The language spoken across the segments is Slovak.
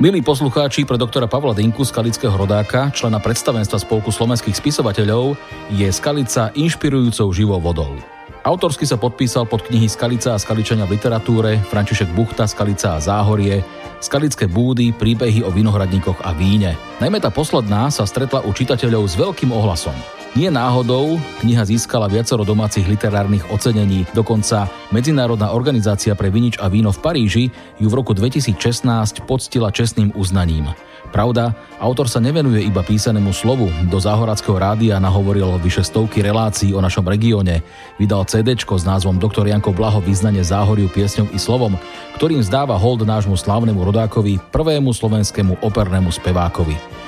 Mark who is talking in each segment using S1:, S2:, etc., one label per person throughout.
S1: Milí poslucháči, pre doktora Pavla Dinku, skalického rodáka, člena predstavenstva Spolku slovenských spisovateľov, je Skalica inšpirujúcou živou vodou. Autorsky sa podpísal pod knihy Skalica a Skaličania v literatúre, František Buchta, Skalica a Záhorie, Skalické búdy, príbehy o vinohradníkoch a víne. Najmä tá posledná sa stretla u čitateľov s veľkým ohlasom. Nie náhodou kniha získala viacero domácich literárnych ocenení, dokonca Medzinárodná organizácia pre vinič a víno v Paríži ju v roku 2016 poctila čestným uznaním. Pravda, autor sa nevenuje iba písanému slovu. Do Záhorackého rádia nahovoril vyše stovky relácií o našom regióne. Vydal CD s názvom Dr. Janko Blaho vyznanie Záhoriu piesňou i slovom, ktorým zdáva hold nášmu slávnemu rodákovi, prvému slovenskému opernému spevákovi.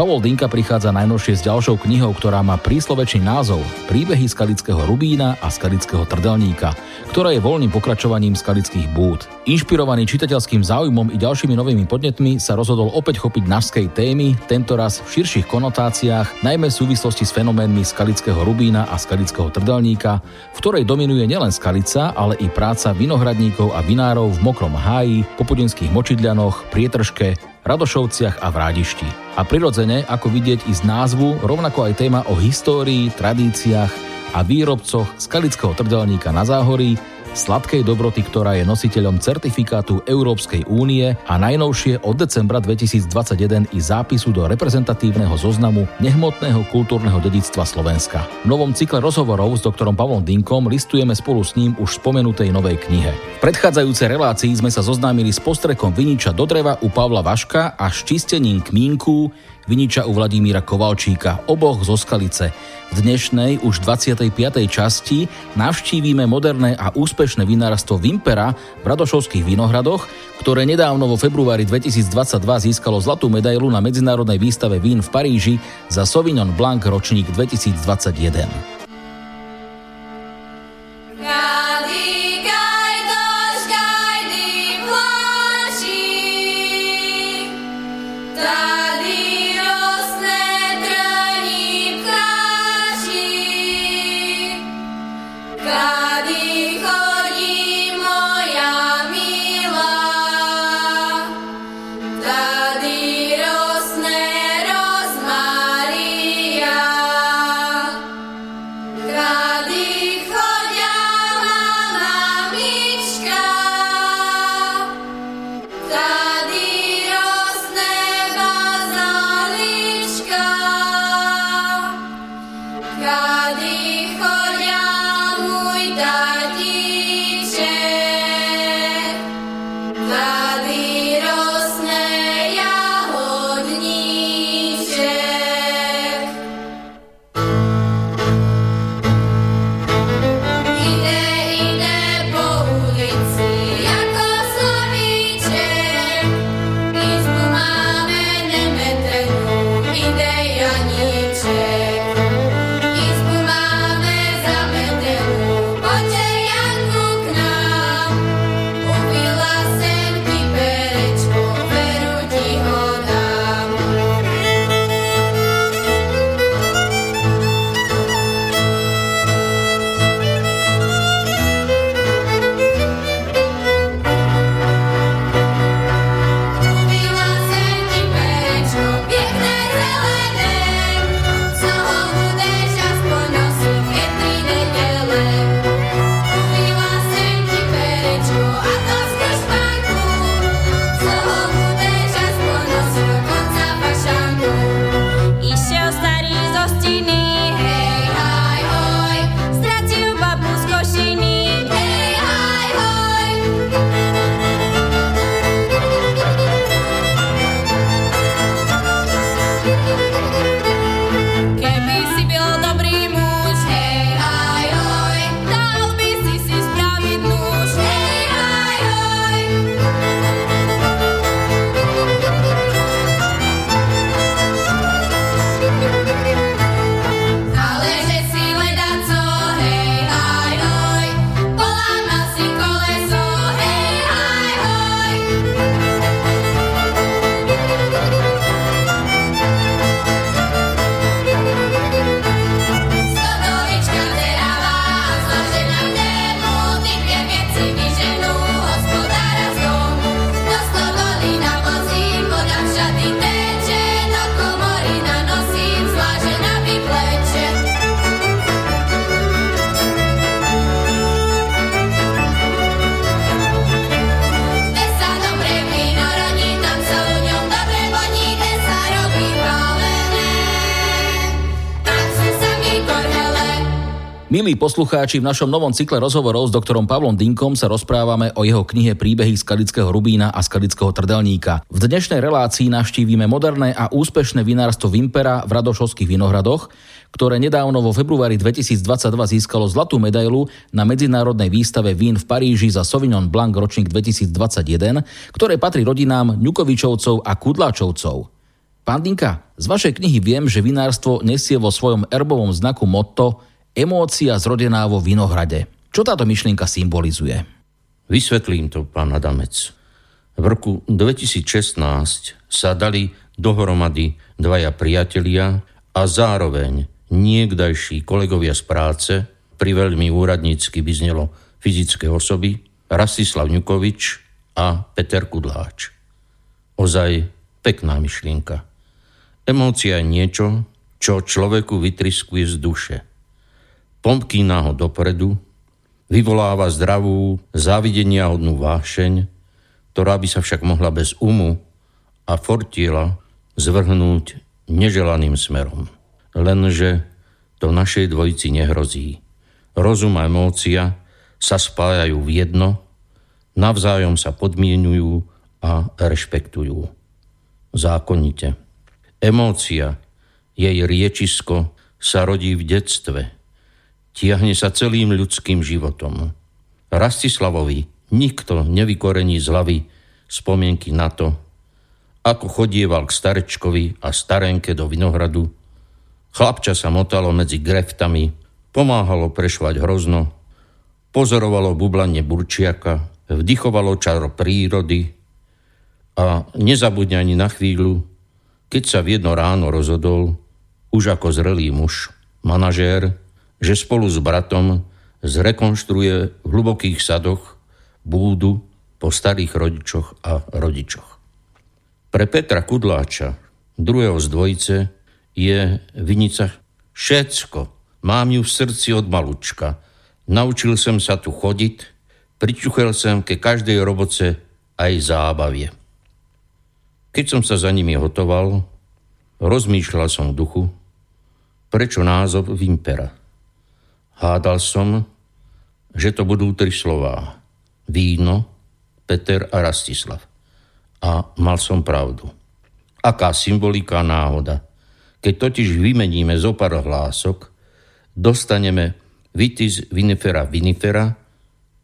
S1: Pavol Dinka prichádza najnovšie s ďalšou knihou, ktorá má príslovečný názov Príbehy skalického rubína a skalického trdelníka, ktorá je voľným pokračovaním skalických búd. Inšpirovaný čitateľským záujmom i ďalšími novými podnetmi sa rozhodol opäť chopiť našskej témy, tentoraz v širších konotáciách, najmä v súvislosti s fenoménmi skalického rubína a skalického trdelníka, v ktorej dominuje nielen skalica, ale i práca vinohradníkov a vinárov v Mokrom háji, Popudinských močidľanoch, Prietržke, Radošovciach a v Rádišti. A prirodzene, ako vidieť i z názvu, rovnako aj téma o histórii, tradíciách a výrobcoch skalického trdelníka na Záhorí sladkej dobroty, ktorá je nositeľom certifikátu Európskej únie a najnovšie od decembra 2021 i zápisu do reprezentatívneho zoznamu nehmotného kultúrneho dedictva Slovenska. V novom cykle rozhovorov s doktorom Pavlom Dinkom listujeme spolu s ním už spomenutej novej knihe. V predchádzajúcej relácii sme sa zoznámili s postrekom viniča do dreva u Pavla Vaška a s čistením kmínku viniča u Vladimíra Kovalčíka, oboch zo Skalice. V dnešnej, už 25. časti navštívime moderné a úspešné vinárstvo Vimpera v Radošovských vinohradoch, ktoré nedávno vo februári 2022 získalo zlatú medailu na medzinárodnej výstave vín v Paríži za Sauvignon Blanc ročník 2021. Milí poslucháči, v našom novom cykle rozhovorov s doktorom Pavlom Dinkom sa rozprávame o jeho knihe Príbehy Skalického Rubína a Skalického trdelníka. V dnešnej relácii navštívime moderné a úspešné vinárstvo Vimpera v Radošovských vinohradoch, ktoré nedávno vo februári 2022 získalo zlatú medailu na medzinárodnej výstave vín v Paríži za Sauvignon Blanc ročník 2021, ktoré patrí rodinám Ňukovičovcov a Kudláčovcov. Pán Dinka, z vašej knihy viem, že vinárstvo nesie vo svojom erbovom znaku motto Emócia zrodená vo Vinohrade. Čo táto myšlienka symbolizuje?
S2: Vysvetlím to, pán Adamec. V roku 2016 sa dali dohromady dvaja priatelia a zároveň niekdajší kolegovia z práce, pri veľmi úradnícky by znelo fyzické osoby, Rastislav Ňukovič a Peter Kudláč. Ozaj pekná myšlienka. Emócia je niečo, čo človeku vytriskuje z duše – pomkína ho dopredu, vyvoláva zdravú, závidenia hodnú vášeň, ktorá by sa však mohla bez umu a fortiela zvrhnúť neželaným smerom. Lenže to našej dvojici nehrozí. Rozum a emócia sa spájajú v jedno, navzájom sa podmienujú a rešpektujú. Zákonite. Emócia, jej riečisko sa rodí v detstve – tiahne sa celým ľudským životom. Rastislavovi nikto nevykorení z hlavy spomienky na to, ako chodieval k starečkovi a starenke do vinohradu. Chlapča sa motalo medzi greftami, pomáhalo prešvať hrozno, pozorovalo bublanie burčiaka, vdychovalo čaro prírody a nezabudne ani na chvíľu, keď sa v jedno ráno rozhodol, už ako zrelý muž, manažér, že spolu s bratom zrekonštruuje v hlubokých sadoch búdu po starých rodičoch a rodičoch. Pre Petra Kudláča, druhého z dvojice, je vinica všetko. Mám ju v srdci od malučka. Naučil som sa tu chodiť, pričuchel som ke každej roboce aj zábavie. Keď som sa za nimi hotoval, rozmýšľal som v duchu, prečo názov Vimpera – Hádal som, že to budú tri slová. Víno, Peter a Rastislav. A mal som pravdu. Aká symbolika náhoda. Keď totiž vymeníme zo pár hlások, dostaneme vitis vinifera vinifera,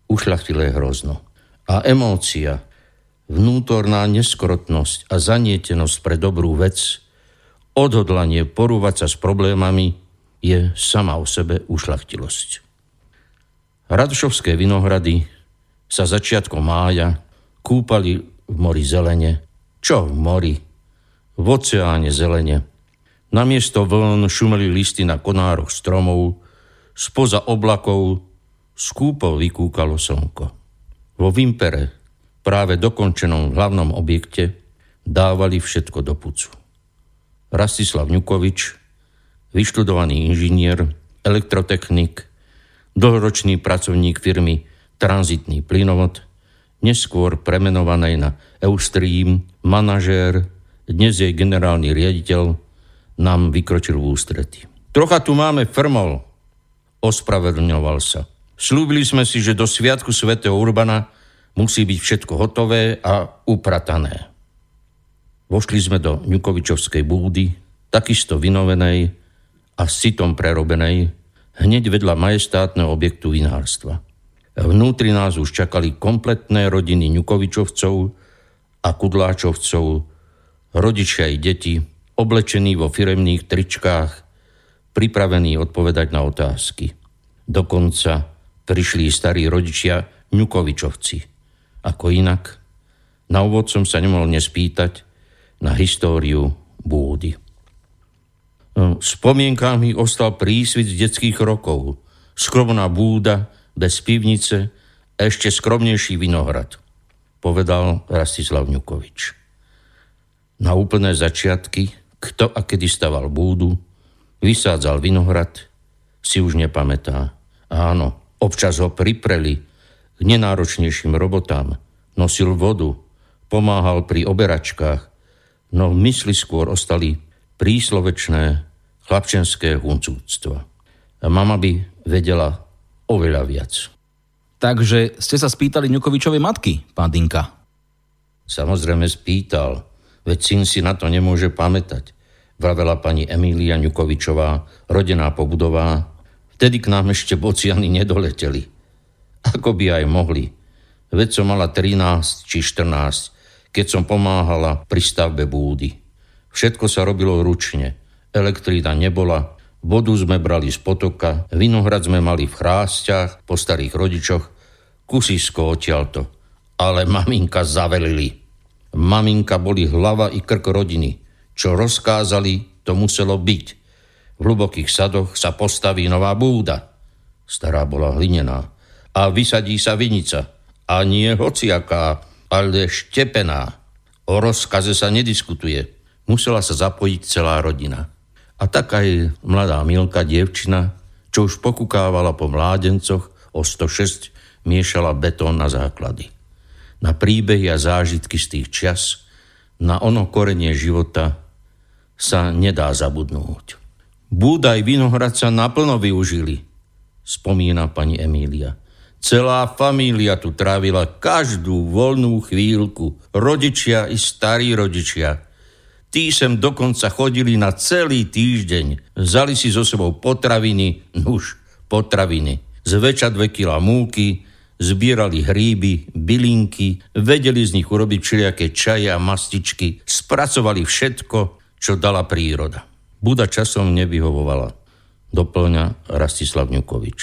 S2: ušlachtilé hrozno. A emócia, vnútorná neskrotnosť a zanietenosť pre dobrú vec, odhodlanie porúvať sa s problémami, je sama o sebe ušlachtilosť. Radošovské vinohrady sa začiatkom mája kúpali v mori zelene. Čo v mori? V oceáne zelene. Namiesto vln šumeli listy na konároch stromov, spoza oblakov skúpo vykúkalo slnko. Vo Vimpere, práve dokončenom hlavnom objekte, dávali všetko do pucu. Rastislav Ňukovič, vyštudovaný inžinier, elektrotechnik, dlhoročný pracovník firmy Tranzitný plynovod, neskôr premenovaný na Eustream, manažér, dnes je generálny riaditeľ, nám vykročil v ústrety. Trocha tu máme frmol, ospravedlňoval sa. Slúbili sme si, že do sviatku svätého Urbana musí byť všetko hotové a upratané. Vošli sme do Ňukovičovskej búdy, takisto vynovenej, a sitom prerobenej, hneď vedľa majestátneho objektu vinárstva. Vnútri nás už čakali kompletné rodiny Ňukovičovcov a Kudláčovcov, rodičia i deti, oblečení vo firemných tričkách, pripravení odpovedať na otázky. Dokonca prišli starí rodičia Ňukovičovci. Ako inak, na úvod som sa nemohol nespýtať na históriu búdy. Spomienkami ostal prísvit z detských rokov, skromná búda, bez pivnice, ešte skromnejší vinohrad, povedal Rastislav Ňukovič. Na úplné začiatky, kto a kedy staval búdu, vysádzal vinohrad, si už nepamätá. Áno, občas ho pripreli k nenáročnejším robotám, nosil vodu, pomáhal pri oberačkách, no mysli skôr ostali príslovečné chlapčenské huncúctva. Mama by vedela oveľa viac.
S1: Takže ste sa spýtali Ňukovičovej matky, pán Dinka?
S2: Samozrejme spýtal, veď syn si na to nemôže pamätať. Vravela pani Emília Ňukovičová, rodená pobudová. Vtedy k nám ešte bociany nedoleteli. Ako by aj mohli. Veď som mala 13 či 14, keď som pomáhala pri stavbe búdy. Všetko sa robilo ručne. Elektrína nebola, vodu sme brali z potoka, vinohrad sme mali v chrástiach po starých rodičoch, kusisko odtiaľto. Ale maminka zavelili. Maminka boli hlava i krk rodiny. Čo rozkázali, to muselo byť. V hlubokých sadoch sa postaví nová búda. Stará bola hlinená. A vysadí sa vinica. A nie hociaká, ale štepená. O rozkaze sa nediskutuje musela sa zapojiť celá rodina. A tak aj mladá Milka, dievčina, čo už pokúkávala po mládencoch o 106, miešala betón na základy. Na príbehy a zážitky z tých čas, na ono korenie života sa nedá zabudnúť. Búdaj Vinohrad sa naplno využili, spomína pani Emília. Celá família tu trávila každú voľnú chvíľku. Rodičia i starí rodičia. Tí sem dokonca chodili na celý týždeň. Vzali si so sebou potraviny, nuž, potraviny. Zväčša dve kila múky, zbierali hríby, bylinky, vedeli z nich urobiť všelijaké čaje a mastičky, spracovali všetko, čo dala príroda. Buda časom nevyhovovala, doplňa Rastislav Ňukovič.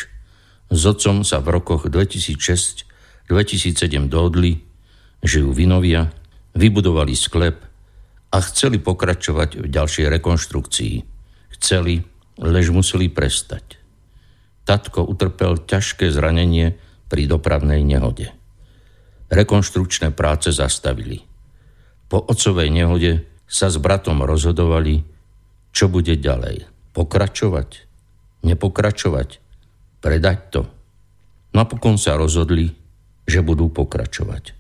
S2: S otcom sa v rokoch 2006-2007 dohodli, žijú vinovia, vybudovali sklep, a chceli pokračovať v ďalšej rekonštrukcii. Chceli, lež museli prestať. Tatko utrpel ťažké zranenie pri dopravnej nehode. Rekonštrukčné práce zastavili. Po otcovej nehode sa s bratom rozhodovali, čo bude ďalej. Pokračovať? Nepokračovať? Predať to? Napokon sa rozhodli, že budú pokračovať.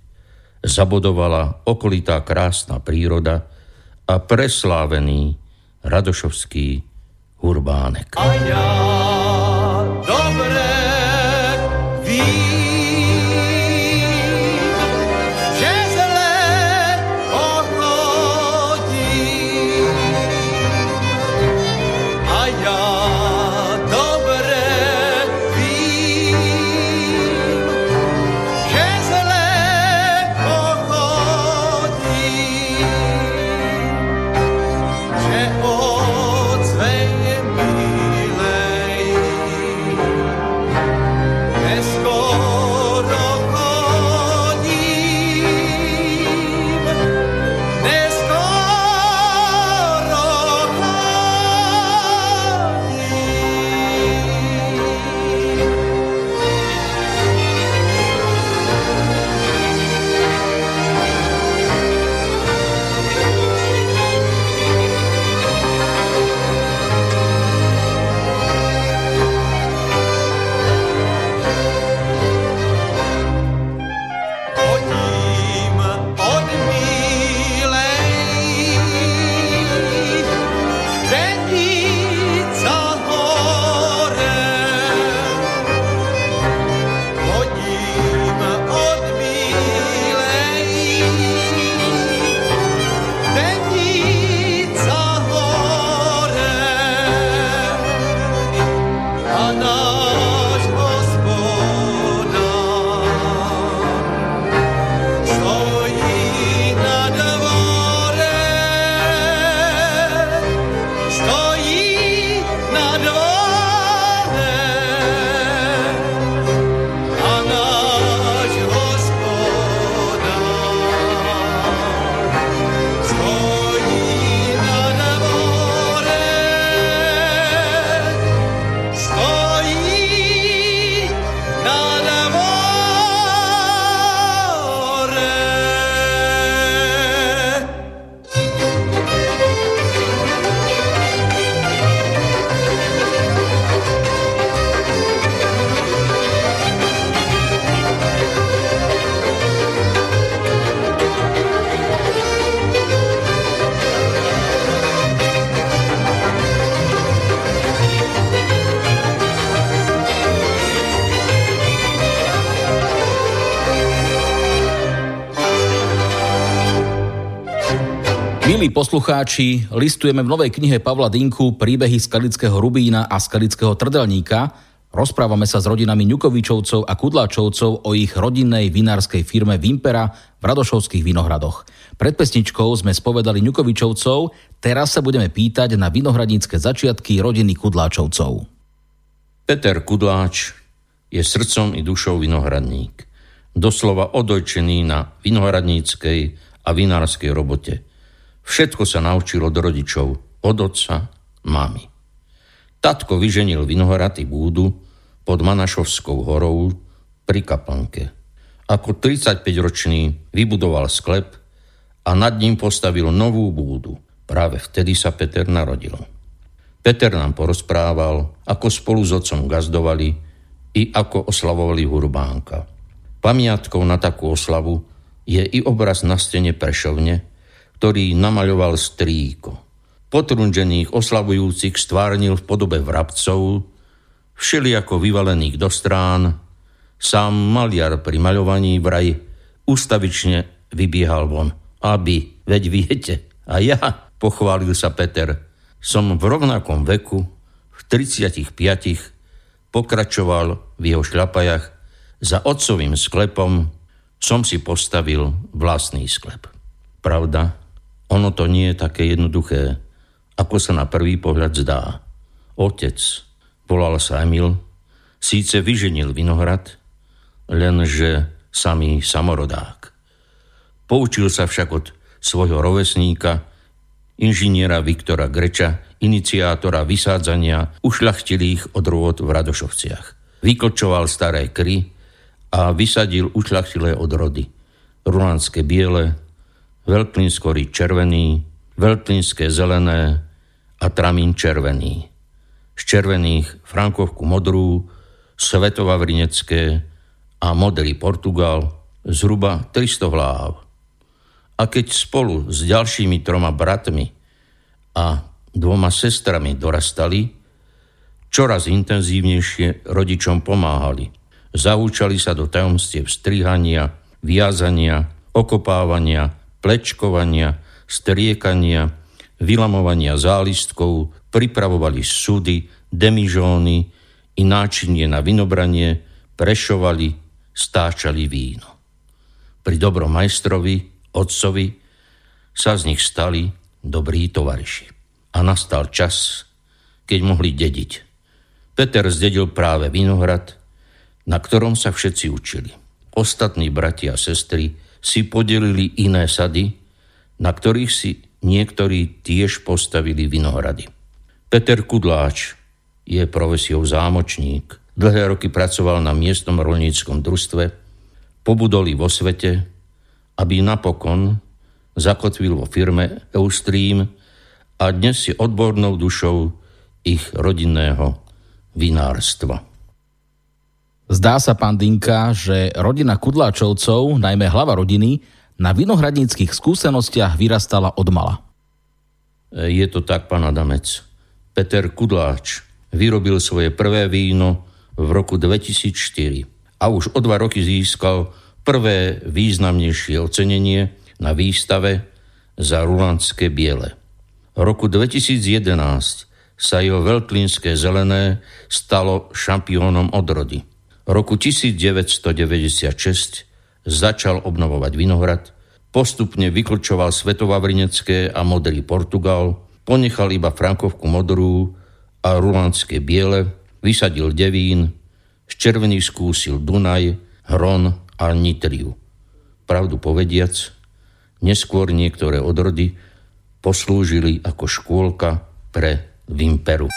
S2: Zabodovala okolitá krásna príroda, a preslávený Radošovský Urbánek. A ja
S1: poslucháči, listujeme v novej knihe Pavla Dinku príbehy Skalického Rubína a Skalického Trdelníka. Rozprávame sa s rodinami Ňukovičovcov a Kudláčovcov o ich rodinnej vinárskej firme Vimpera v Radošovských Vinohradoch. Pred pesničkou sme spovedali Ňukovičovcov, teraz sa budeme pýtať na vinohradnícke začiatky rodiny Kudláčovcov.
S2: Peter Kudláč je srdcom i dušou vinohradník. Doslova odojčený na vinohradníckej a vinárskej robote – Všetko sa naučil od rodičov, od otca, mamy. Tatko vyženil vinohraty búdu pod Manašovskou horou pri Kapanke. Ako 35-ročný vybudoval sklep a nad ním postavil novú búdu. Práve vtedy sa Peter narodil. Peter nám porozprával, ako spolu s otcom gazdovali i ako oslavovali Hurbánka. Pamiatkou na takú oslavu je i obraz na stene Prešovne, ktorý namaľoval strýko. Potrunžených oslavujúcich stvárnil v podobe vrabcov, všelijako vyvalených do strán, sám maliar pri maľovaní vraj ustavične vybiehal von. Aby, veď viete, a ja, pochválil sa Peter, som v rovnakom veku, v 35 pokračoval v jeho šľapajach, za otcovým sklepom som si postavil vlastný sklep. Pravda, ono to nie je také jednoduché, ako sa na prvý pohľad zdá. Otec, volal sa Emil, síce vyženil vinohrad, lenže samý samorodák. Poučil sa však od svojho rovesníka, inžiniera Viktora Greča, iniciátora vysádzania ušľachtilých odrôd v Radošovciach. Vyklčoval staré kry a vysadil ušľachtilé odrody. Rulanské biele, Veľklín skorý červený, veľklínske zelené a tramín červený. Z červených frankovku modrú, svetová vrinecké a modrý Portugal, zhruba 300 hlav. A keď spolu s ďalšími troma bratmi a dvoma sestrami dorastali, čoraz intenzívnejšie rodičom pomáhali. Zahúčali sa do tajomstiev strihania, viazania, okopávania, plečkovania, striekania, vylamovania zálistkov, pripravovali súdy, demižóny i náčinie na vinobranie, prešovali, stáčali víno. Pri dobrom majstrovi, otcovi, sa z nich stali dobrí tovariši. A nastal čas, keď mohli dediť. Peter zdedil práve vinohrad, na ktorom sa všetci učili. Ostatní bratia a sestry si podelili iné sady, na ktorých si niektorí tiež postavili vinohrady. Peter Kudláč je profesiou zámočník. Dlhé roky pracoval na miestnom rolníckom družstve, pobudoli vo svete, aby napokon zakotvil vo firme Eustream a dnes si odbornou dušou ich rodinného vinárstva.
S1: Zdá sa, pán Dinka, že rodina Kudláčovcov, najmä hlava rodiny, na vinohradníckých skúsenostiach vyrastala od mala.
S2: Je to tak, pán Adamec. Peter Kudláč vyrobil svoje prvé víno v roku 2004 a už o dva roky získal prvé významnejšie ocenenie na výstave za rulandské biele. V roku 2011 sa jeho veľklínske zelené stalo šampiónom odrody – roku 1996 začal obnovovať vinohrad, postupne vyklčoval Svetovavrinecké a modrý Portugal, ponechal iba Frankovku modrú a rulandské biele, vysadil Devín, z červených skúsil Dunaj, Hron a Nitriu. Pravdu povediac, neskôr niektoré odrody poslúžili ako škôlka pre Vimperu.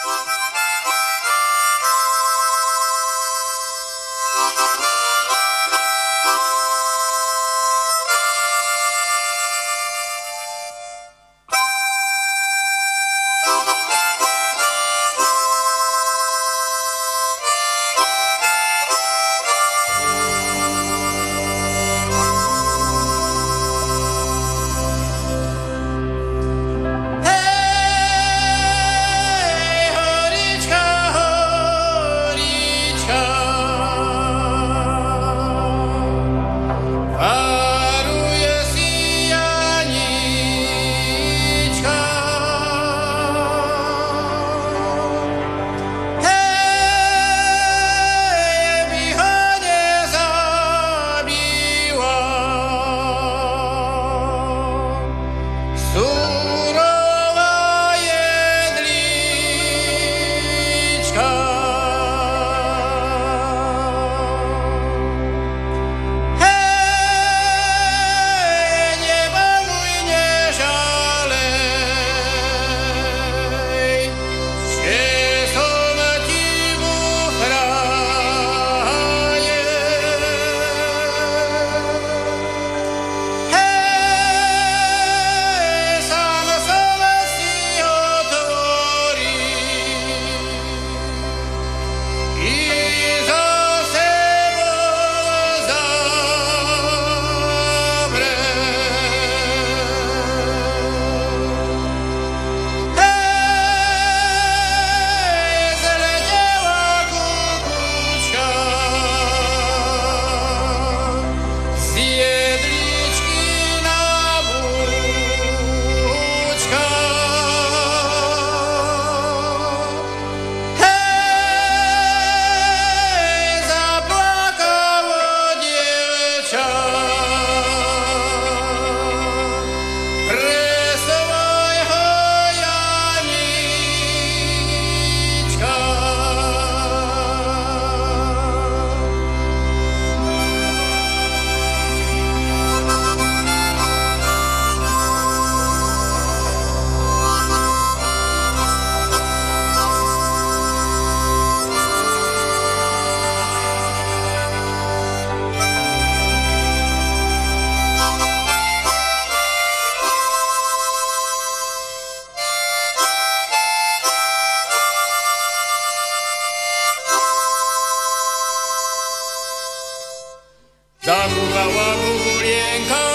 S3: 大叔夸我不顾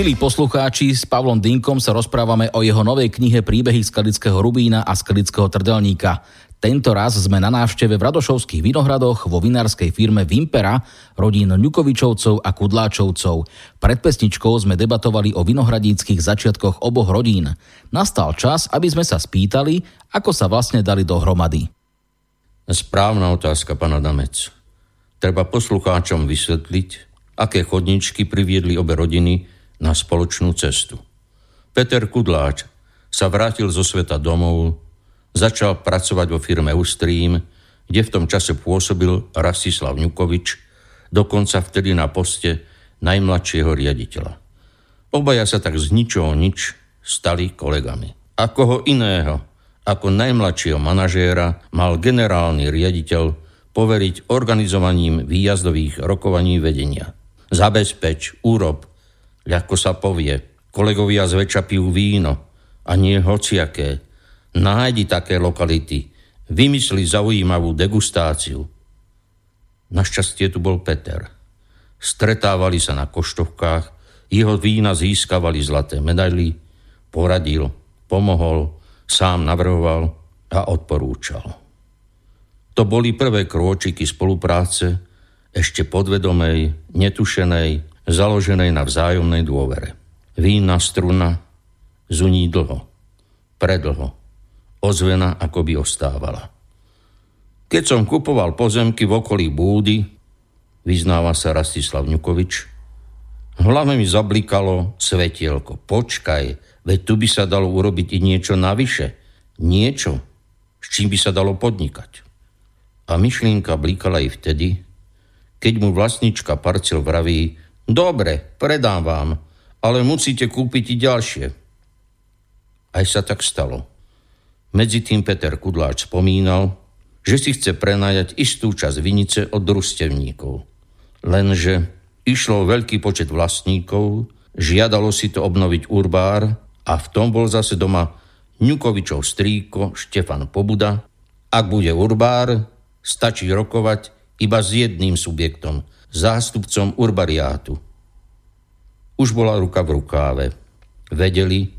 S1: Milí poslucháči, s Pavlom Dinkom sa rozprávame o jeho novej knihe Príbehy Skalického Rubína a Skalického trdelníka. Tento raz sme na návšteve v Radošovských Vinohradoch vo vinárskej firme Vimpera rodín Ňukovičovcov a Kudláčovcov. Pred pesničkou sme debatovali o vinohradíckých začiatkoch oboch rodín. Nastal čas, aby sme sa spýtali, ako sa vlastne dali dohromady.
S2: Správna otázka, pana Damec. Treba poslucháčom vysvetliť, aké chodničky priviedli obe rodiny na spoločnú cestu. Peter Kudláč sa vrátil zo sveta domov, začal pracovať vo firme Ustream, kde v tom čase pôsobil Rastislav Ňukovič, dokonca vtedy na poste najmladšieho riaditeľa. Obaja sa tak z ničoho nič stali kolegami. A koho iného ako najmladšieho manažéra mal generálny riaditeľ poveriť organizovaním výjazdových rokovaní vedenia. Zabezpeč, úrob, ľahko sa povie. Kolegovia zväčša pijú víno a nie hociaké. Nájdi také lokality. Vymysli zaujímavú degustáciu. Našťastie tu bol Peter. Stretávali sa na koštovkách, jeho vína získavali zlaté medaily, poradil, pomohol, sám navrhoval a odporúčal. To boli prvé krôčiky spolupráce, ešte podvedomej, netušenej, založenej na vzájomnej dôvere. Vínna struna zuní dlho, predlho, ozvena ako by ostávala. Keď som kupoval pozemky v okolí Búdy, vyznáva sa Rastislav Ňukovič, v hlave mi zablikalo svetielko. Počkaj, veď tu by sa dalo urobiť i niečo navyše. Niečo, s čím by sa dalo podnikať. A myšlienka blikala aj vtedy, keď mu vlastnička parcel vraví, Dobre, predám vám, ale musíte kúpiť i ďalšie. Aj sa tak stalo. Medzi tým Peter Kudláč spomínal, že si chce prenajať istú časť vinice od družstevníkov. Lenže išlo veľký počet vlastníkov, žiadalo si to obnoviť urbár a v tom bol zase doma Ňukovičov strýko Štefan Pobuda. Ak bude urbár, stačí rokovať iba s jedným subjektom – zástupcom urbariátu. Už bola ruka v rukáve. Vedeli,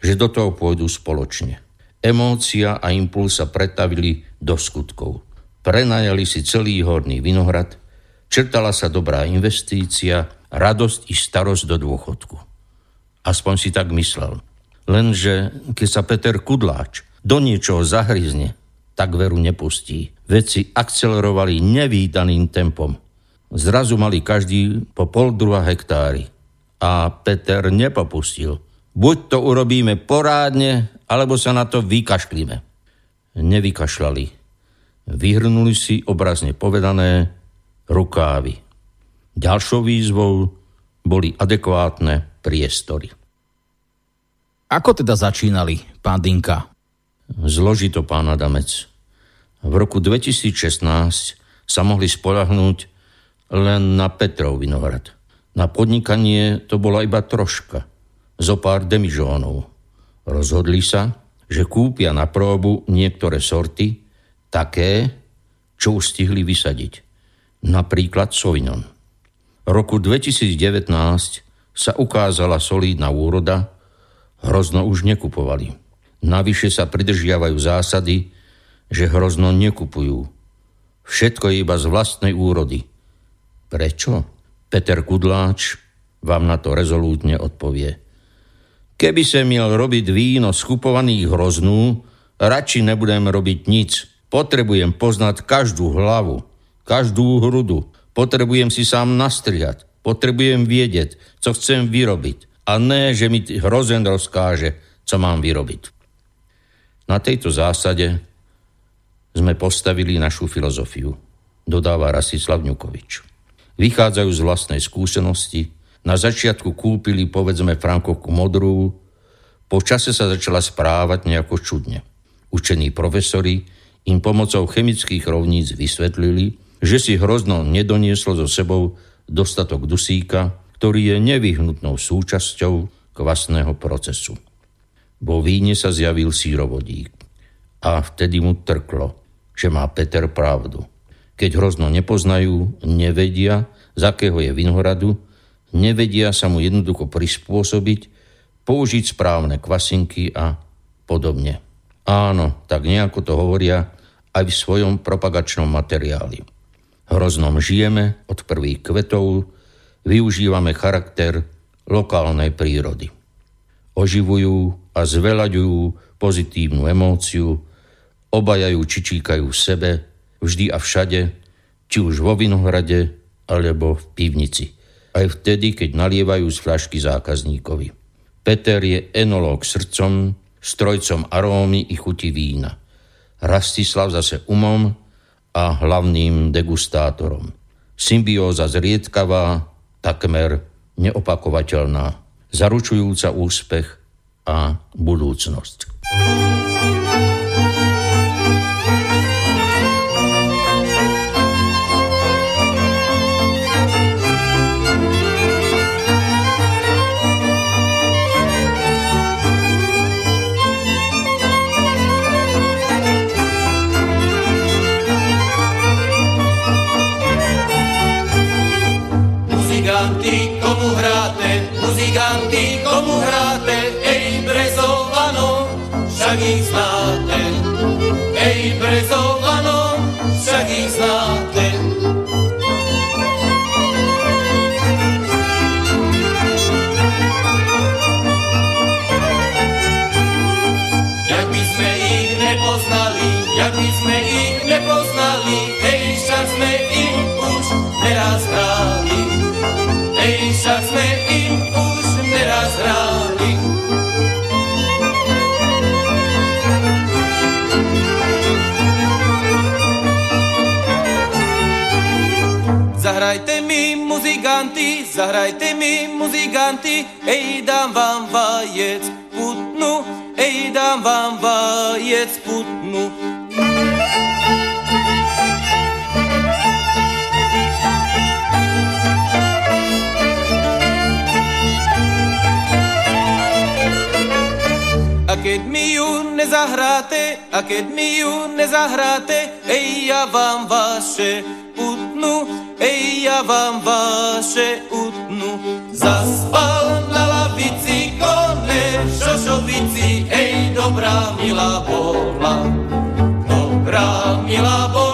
S2: že do toho pôjdu spoločne. Emócia a impuls sa pretavili do skutkov. Prenajali si celý horný vinohrad, črtala sa dobrá investícia, radosť i starosť do dôchodku. Aspoň si tak myslel. Lenže keď sa Peter Kudláč do niečoho zahryzne, tak veru nepustí. Veci akcelerovali nevýdaným tempom. Zrazu mali každý po pol druha hektári. A Peter nepopustil. Buď to urobíme porádne, alebo sa na to vykašlíme. Nevykašľali. Vyhrnuli si obrazne povedané rukávy. Ďalšou výzvou boli adekvátne priestory.
S1: Ako teda začínali, pán Dinka?
S2: Zložito, pán Adamec. V roku 2016 sa mohli spolahnúť len na Petrov Vinohrad. Na podnikanie to bola iba troška, zo pár demižónov. Rozhodli sa, že kúpia na próbu niektoré sorty, také, čo už stihli vysadiť. Napríklad Sauvignon. Roku 2019 sa ukázala solídna úroda, hrozno už nekupovali. Navyše sa pridržiavajú zásady, že hrozno nekupujú. Všetko je iba z vlastnej úrody. Prečo? Peter Kudláč vám na to rezolútne odpovie. Keby sa miel robiť víno z kupovaných hroznú, radši nebudem robiť nic. Potrebujem poznať každú hlavu, každú hrudu. Potrebujem si sám nastrihať. Potrebujem vedieť, co chcem vyrobiť a ne, že mi hrozen rozkáže, co mám vyrobiť. Na tejto zásade sme postavili našu filozofiu, dodáva Rasislav Ňukovič. Vychádzajú z vlastnej skúsenosti, na začiatku kúpili povedzme Frankovku modrú, po čase sa začala správať nejako čudne. Učení profesori im pomocou chemických rovníc vysvetlili, že si hrozno nedonieslo so sebou dostatok dusíka, ktorý je nevyhnutnou súčasťou kvasného procesu. Vo víne sa zjavil sírovodík a vtedy mu trklo, že má Peter pravdu. Keď hrozno nepoznajú, nevedia, z akého je vinohradu, nevedia sa mu jednoducho prispôsobiť, použiť správne kvasinky a podobne. Áno, tak nejako to hovoria aj v svojom propagačnom materiáli. Hroznom žijeme od prvých kvetov, využívame charakter lokálnej prírody. Oživujú a zvelaďujú pozitívnu emóciu, obajajú či číkajú v sebe, vždy a všade, či už vo vinohrade alebo v pivnici. Aj vtedy, keď nalievajú z fľašky zákazníkovi. Peter je enológ srdcom, strojcom arómy i chuti vína. Rastislav zase umom a hlavným degustátorom. Symbióza zriedkavá, takmer neopakovateľná, zaručujúca úspech a budúcnosť.
S4: Však ich znáte. Ej, brezovano, Zahrajte mi muzikanti, zahrajte mi muzikanti, ej dám vám vajec putnu, ej dám vám vajec putnu. A keď mi ju nezahráte, a keď mi ju nezahráte, ej ja vám vaše putnu, ej ja vám vaše utnu. Zaspal na lavici kone, šošovici, ej dobrá milá bola. Dobrá milá bola,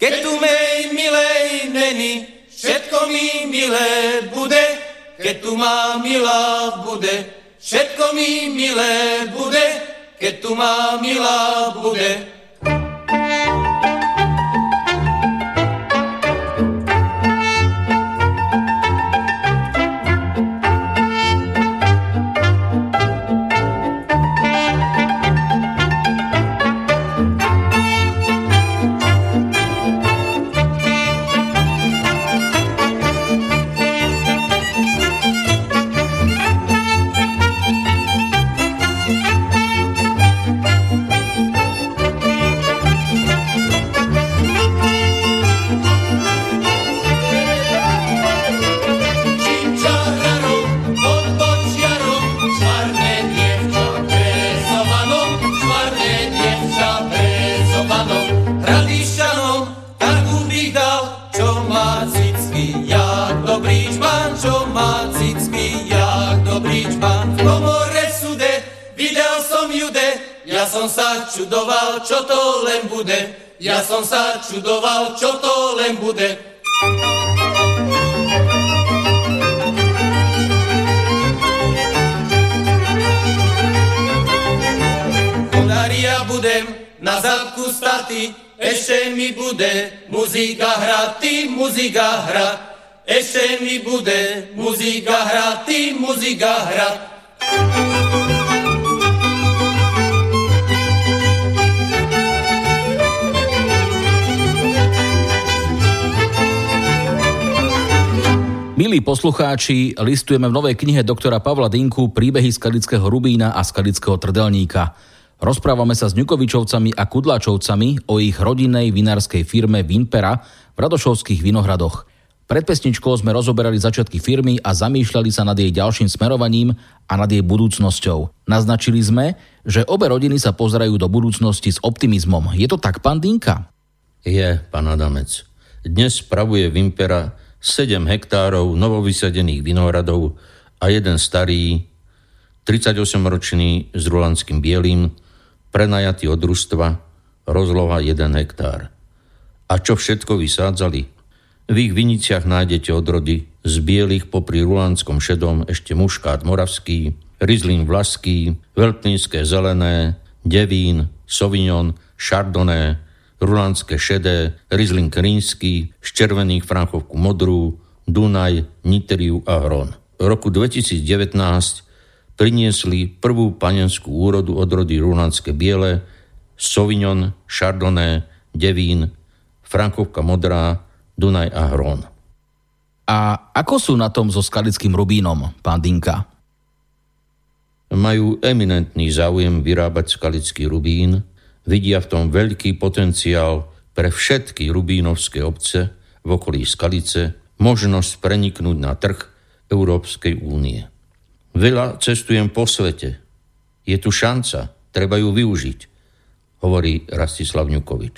S4: keď tu mej milej není, všetko mi milé bude, keď tu má milá bude, všetko mi milé bude, keď tu má milá bude. Čudoval, čo to len bude. Ja som sa čudoval, čo to len bude. ja budem na zadku staty, ešte mi bude muzika hrať, ty muzika hrať. Ešte mi bude muzika hrať, ty muzika hrať.
S1: Milí poslucháči, listujeme v novej knihe doktora Pavla Dinku príbehy skalického Rubína a skalického Trdelníka. Rozprávame sa s Ňukovičovcami a Kudláčovcami o ich rodinnej vinárskej firme Vinpera v Radošovských vinohradoch. Pred pesničkou sme rozoberali začiatky firmy a zamýšľali sa nad jej ďalším smerovaním a nad jej budúcnosťou. Naznačili sme, že obe rodiny sa pozerajú do budúcnosti s optimizmom. Je to tak, pán Dinka?
S2: Je, pán Adamec. Dnes spravuje Vimpera 7 hektárov novovysadených vinohradov a jeden starý, 38-ročný s rulandským bielým, prenajatý od družstva, rozloha 1 hektár. A čo všetko vysádzali? V ich viniciach nájdete odrody z bielých popri rulandskom šedom ešte muškát moravský, rizlín vlaský, veľtlínske zelené, devín, sauvignon, chardonnay, rulandské šedé, Riesling rínsky, z červených franchovku modrú, Dunaj, Niteriu a Hron. V roku 2019 priniesli prvú panenskú úrodu od rody rulandské biele, Sauvignon, Chardonnay, Devín, Franchovka modrá, Dunaj a Hron.
S1: A ako sú na tom so skalickým rubínom, pán Dinka?
S2: Majú eminentný záujem vyrábať skalický rubín, Vidia v tom veľký potenciál pre všetky rubínovské obce v okolí Skalice, možnosť preniknúť na trh Európskej únie. Veľa cestujem po svete. Je tu šanca, treba ju využiť, hovorí Rastislav Ňukovič.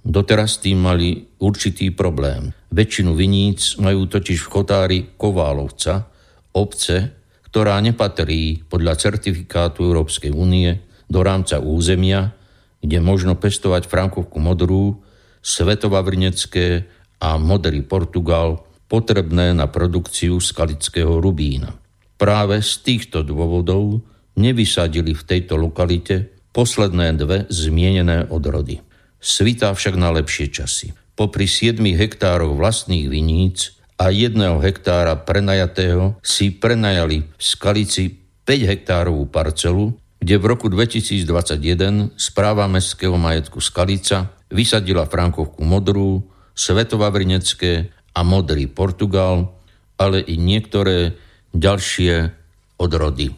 S2: Doteraz tým mali určitý problém. Väčšinu viníc majú totiž v chotári Koválovca, obce, ktorá nepatrí podľa certifikátu Európskej únie do rámca územia, kde možno pestovať frankovku modrú, svetovavrnecké a modrý Portugal potrebné na produkciu skalického rubína. Práve z týchto dôvodov nevysadili v tejto lokalite posledné dve zmienené odrody. Svitá však na lepšie časy. Popri 7 hektárov vlastných viníc a jedného hektára prenajatého si prenajali v Skalici 5 hektárovú parcelu, kde v roku 2021 správa Mestského majetku Skalica vysadila Frankovku modrú, Svetovavrinecké a modrý Portugal, ale i niektoré ďalšie odrody.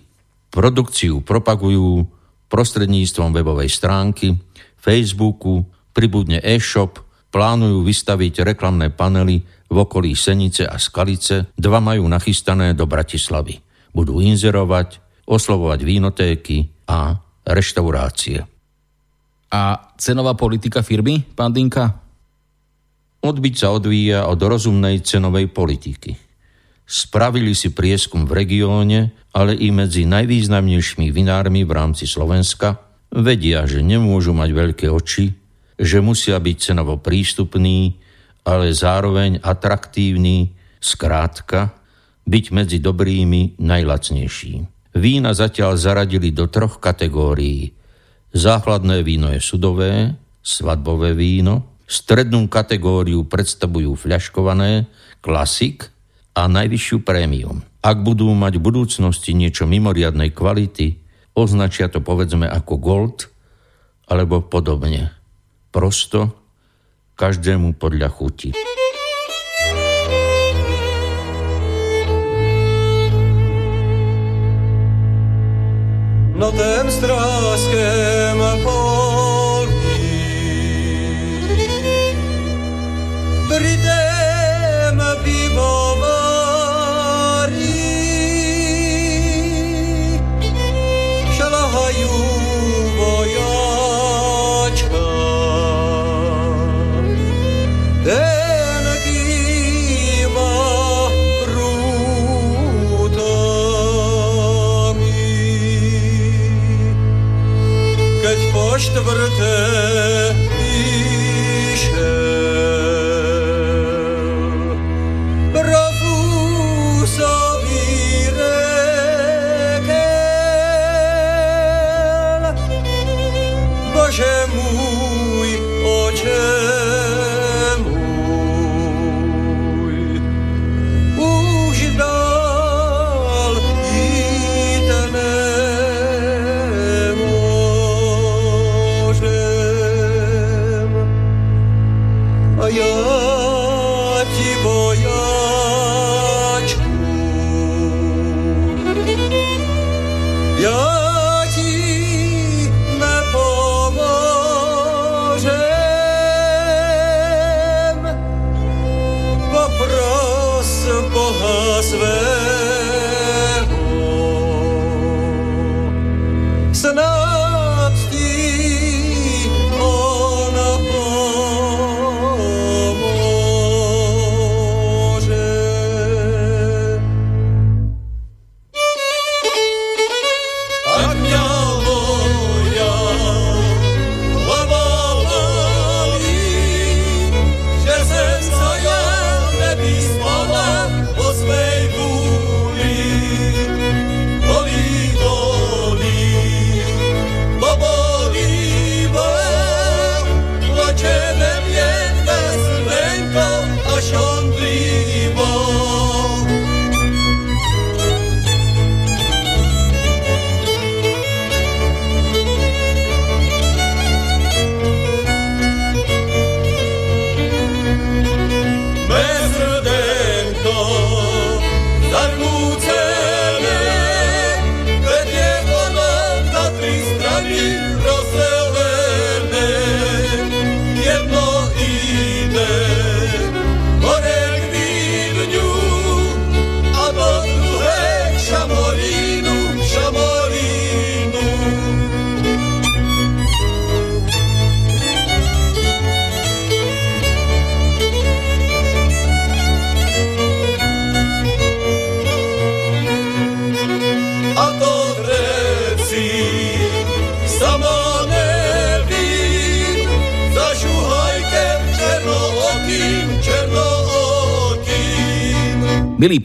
S2: Produkciu propagujú prostredníctvom webovej stránky, Facebooku, pribudne e-shop, plánujú vystaviť reklamné panely v okolí Senice a Skalice, dva majú nachystané do Bratislavy. Budú inzerovať, oslovovať vínotéky a reštaurácie.
S1: A cenová politika firmy, pán Dinka?
S2: Odbyť sa odvíja od rozumnej cenovej politiky. Spravili si prieskum v regióne, ale i medzi najvýznamnejšími vinármi v rámci Slovenska vedia, že nemôžu mať veľké oči, že musia byť cenovo prístupní, ale zároveň atraktívny, skrátka, byť medzi dobrými najlacnejší. Vína zatiaľ zaradili do troch kategórií. Záchladné víno je sudové, svadbové víno, strednú kategóriu predstavujú fľaškované, klasik a najvyššiu prémium. Ak budú mať v budúcnosti niečo mimoriadnej kvality, označia to povedzme ako gold alebo podobne. Prosto každému podľa chuti.
S5: no tens tras que me pogui. Brita keď po štvrté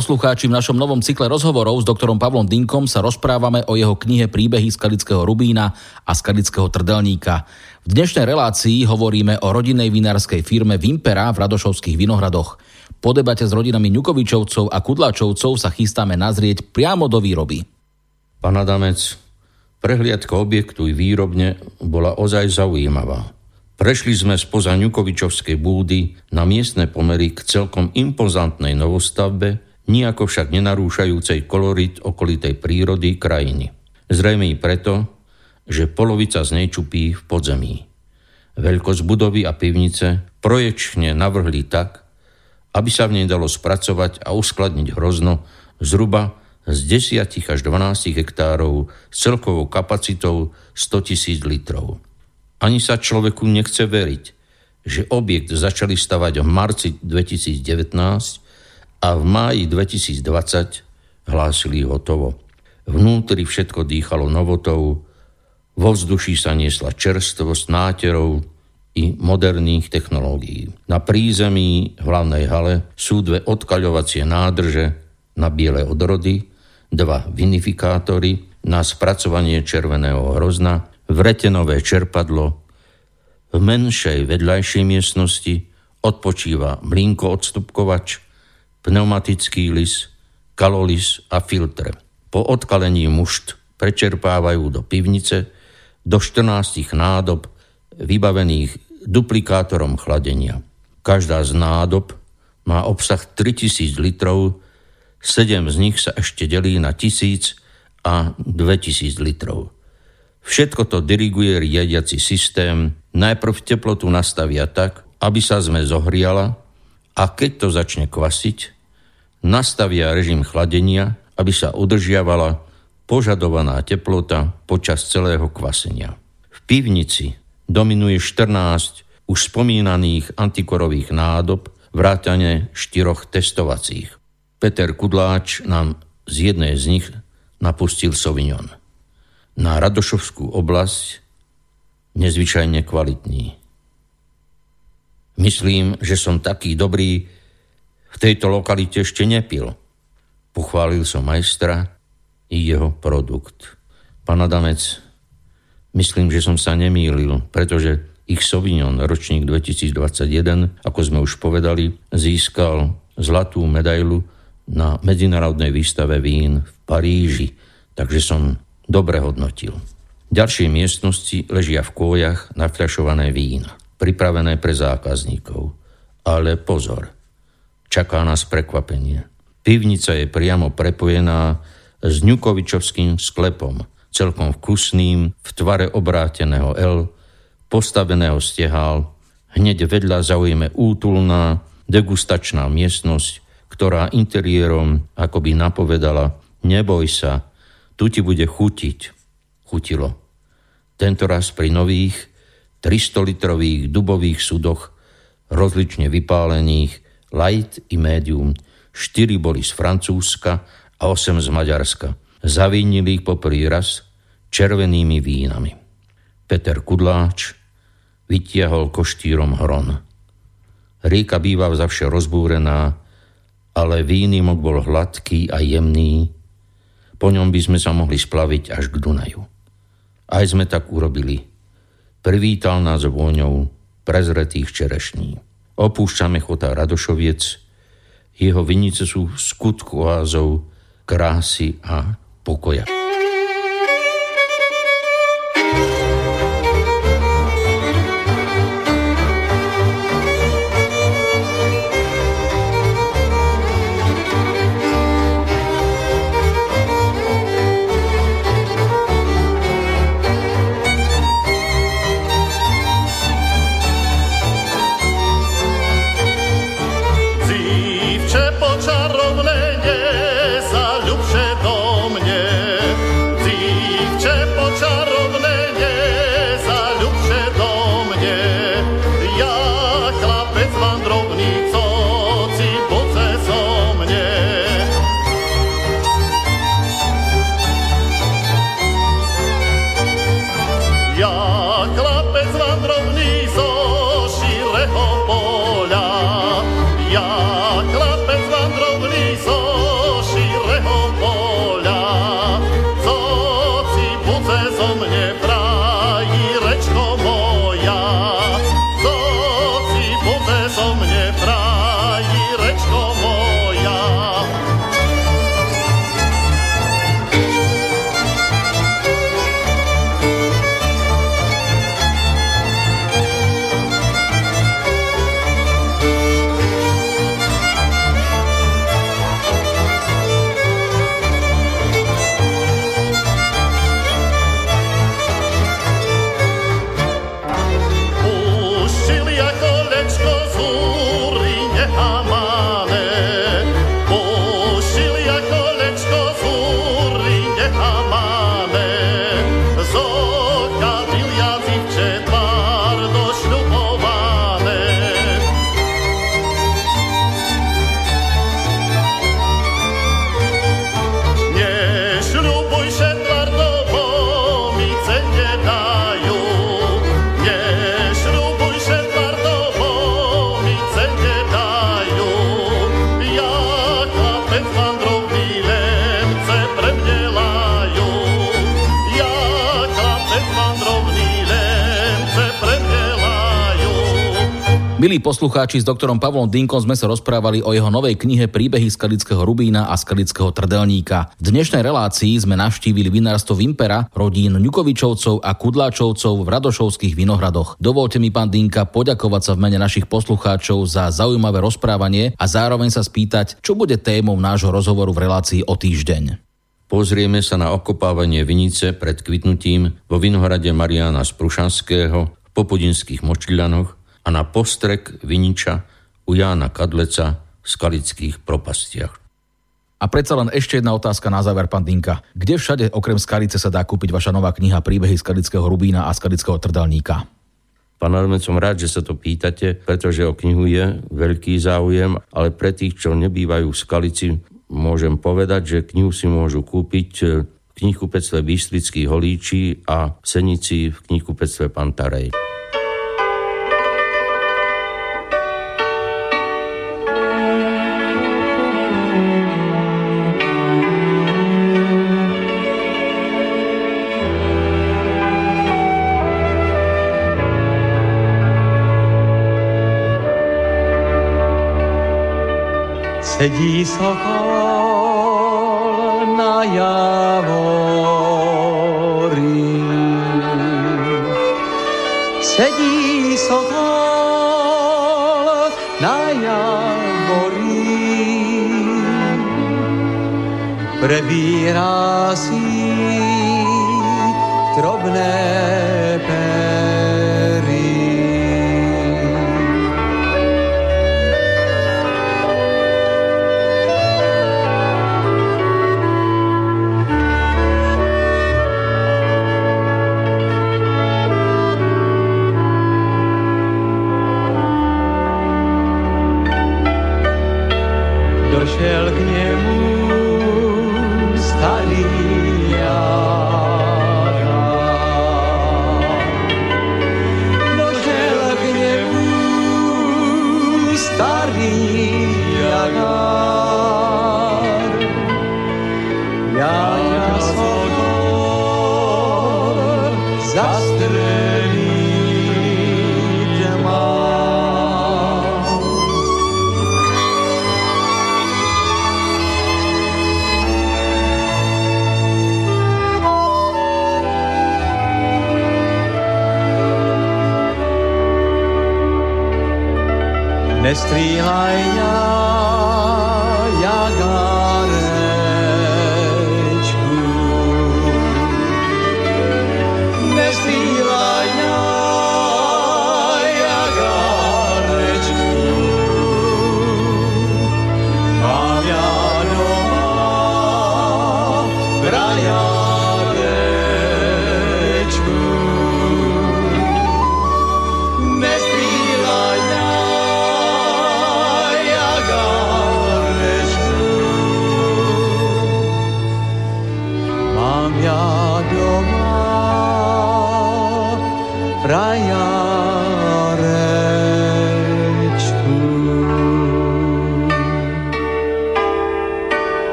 S1: poslucháči, v našom novom cykle rozhovorov s doktorom Pavlom Dinkom sa rozprávame o jeho knihe Príbehy Skalického Rubína a Skalického trdelníka. V dnešnej relácii hovoríme o rodinnej vinárskej firme Vimpera v Radošovských Vinohradoch. Po debate s rodinami Ňukovičovcov a Kudláčovcov sa chystáme nazrieť priamo do výroby.
S2: Pán Adamec, prehliadka objektu i výrobne bola ozaj zaujímavá. Prešli sme spoza Ňukovičovskej búdy na miestne pomery k celkom impozantnej novostavbe, nijako však nenarúšajúcej kolorit okolitej prírody krajiny. Zrejme i preto, že polovica z nej čupí v podzemí. Veľkosť budovy a pivnice projekčne navrhli tak, aby sa v nej dalo spracovať a uskladniť hrozno zhruba z 10 až 12 hektárov s celkovou kapacitou 100 tisíc litrov. Ani sa človeku nechce veriť, že objekt začali stavať v marci 2019 a v máji 2020 hlásili hotovo. Vnútri všetko dýchalo novotou, vo vzduší sa niesla čerstvosť náterov i moderných technológií. Na prízemí hlavnej hale sú dve odkaľovacie nádrže na biele odrody, dva vinifikátory na spracovanie červeného hrozna, vretenové čerpadlo. V menšej vedľajšej miestnosti odpočíva mlínko odstupkovač, pneumatický lis, kalolis a filtr. Po odkalení mušt prečerpávajú do pivnice do 14 nádob vybavených duplikátorom chladenia. Každá z nádob má obsah 3000 litrov, 7 z nich sa ešte delí na 1000 a 2000 litrov. Všetko to diriguje riadiaci systém. Najprv teplotu nastavia tak, aby sa zme zohriala a keď to začne kvasiť, nastavia režim chladenia, aby sa udržiavala požadovaná teplota počas celého kvasenia. V pivnici dominuje 14 už spomínaných antikorových nádob, vrátane štyroch testovacích. Peter Kudláč nám z jednej z nich napustil Sauvignon. Na Radošovskú oblasť nezvyčajne kvalitný. Myslím, že som taký dobrý v tejto lokalite ešte nepil. Pochválil som majstra i jeho produkt. Pán Adamec, Myslím, že som sa nemýlil, pretože ich Sauvignon ročník 2021, ako sme už povedali, získal zlatú medailu na medzinárodnej výstave vín v Paríži, takže som dobre hodnotil. V ďalšej miestnosti ležia v kôjach nafľašované vína, pripravené pre zákazníkov. Ale pozor, čaká nás prekvapenie. Pivnica je priamo prepojená s Ňukovičovským sklepom – celkom vkusným, v tvare obráteného L, postaveného stehál, hneď vedľa zaujíme útulná, degustačná miestnosť, ktorá interiérom akoby napovedala, neboj sa, tu ti bude chutiť. Chutilo. Tentoraz pri nových 300-litrových dubových sudoch, rozlične vypálených, light i medium, štyri boli z Francúzska a osem z Maďarska – Zavínili ich poprvý raz červenými vínami. Peter Kudláč vytiahol koštírom hron. Rieka býva vzavše rozbúrená, ale výnimok bol hladký a jemný. Po ňom by sme sa mohli splaviť až k Dunaju. Aj sme tak urobili. Privítal nás vôňou prezretých čerešní. Opúšťame chota Radošoviec, jeho vinice sú skutku oázov krásy a pokoja.
S1: Poslucháči, s doktorom Pavlom Dinkom sme sa rozprávali o jeho novej knihe Príbehy skalického rubína a skalického trdelníka. V dnešnej relácii sme navštívili vinárstvo Vimpera, rodín Ňukovičovcov a Kudláčovcov v Radošovských vinohradoch. Dovolte mi, pán Dinka, poďakovať sa v mene našich poslucháčov za zaujímavé rozprávanie a zároveň sa spýtať, čo bude témou nášho rozhovoru v relácii o týždeň.
S2: Pozrieme sa na okopávanie vinice pred kvitnutím vo vinohrade Mariana z Prušanského v Popudinských močilianoch a na postrek viniča u Jána Kadleca v skalických propastiach.
S1: A predsa len ešte jedna otázka na záver, pán Dinka. Kde všade okrem Skalice sa dá kúpiť vaša nová kniha Príbehy skalického Rubína a skalického trdelníka?
S2: Pán Armed, som rád, že sa to pýtate, pretože o knihu je veľký záujem, ale pre tých, čo nebývajú v Skalici, môžem povedať, že knihu si môžu kúpiť v knihkupectve Bystrický Holíči a v Senici v knihkupectve Pantarej.
S5: Sedí sokol na javori. Sedí sokol na javori. Prebírá si drobné Estrella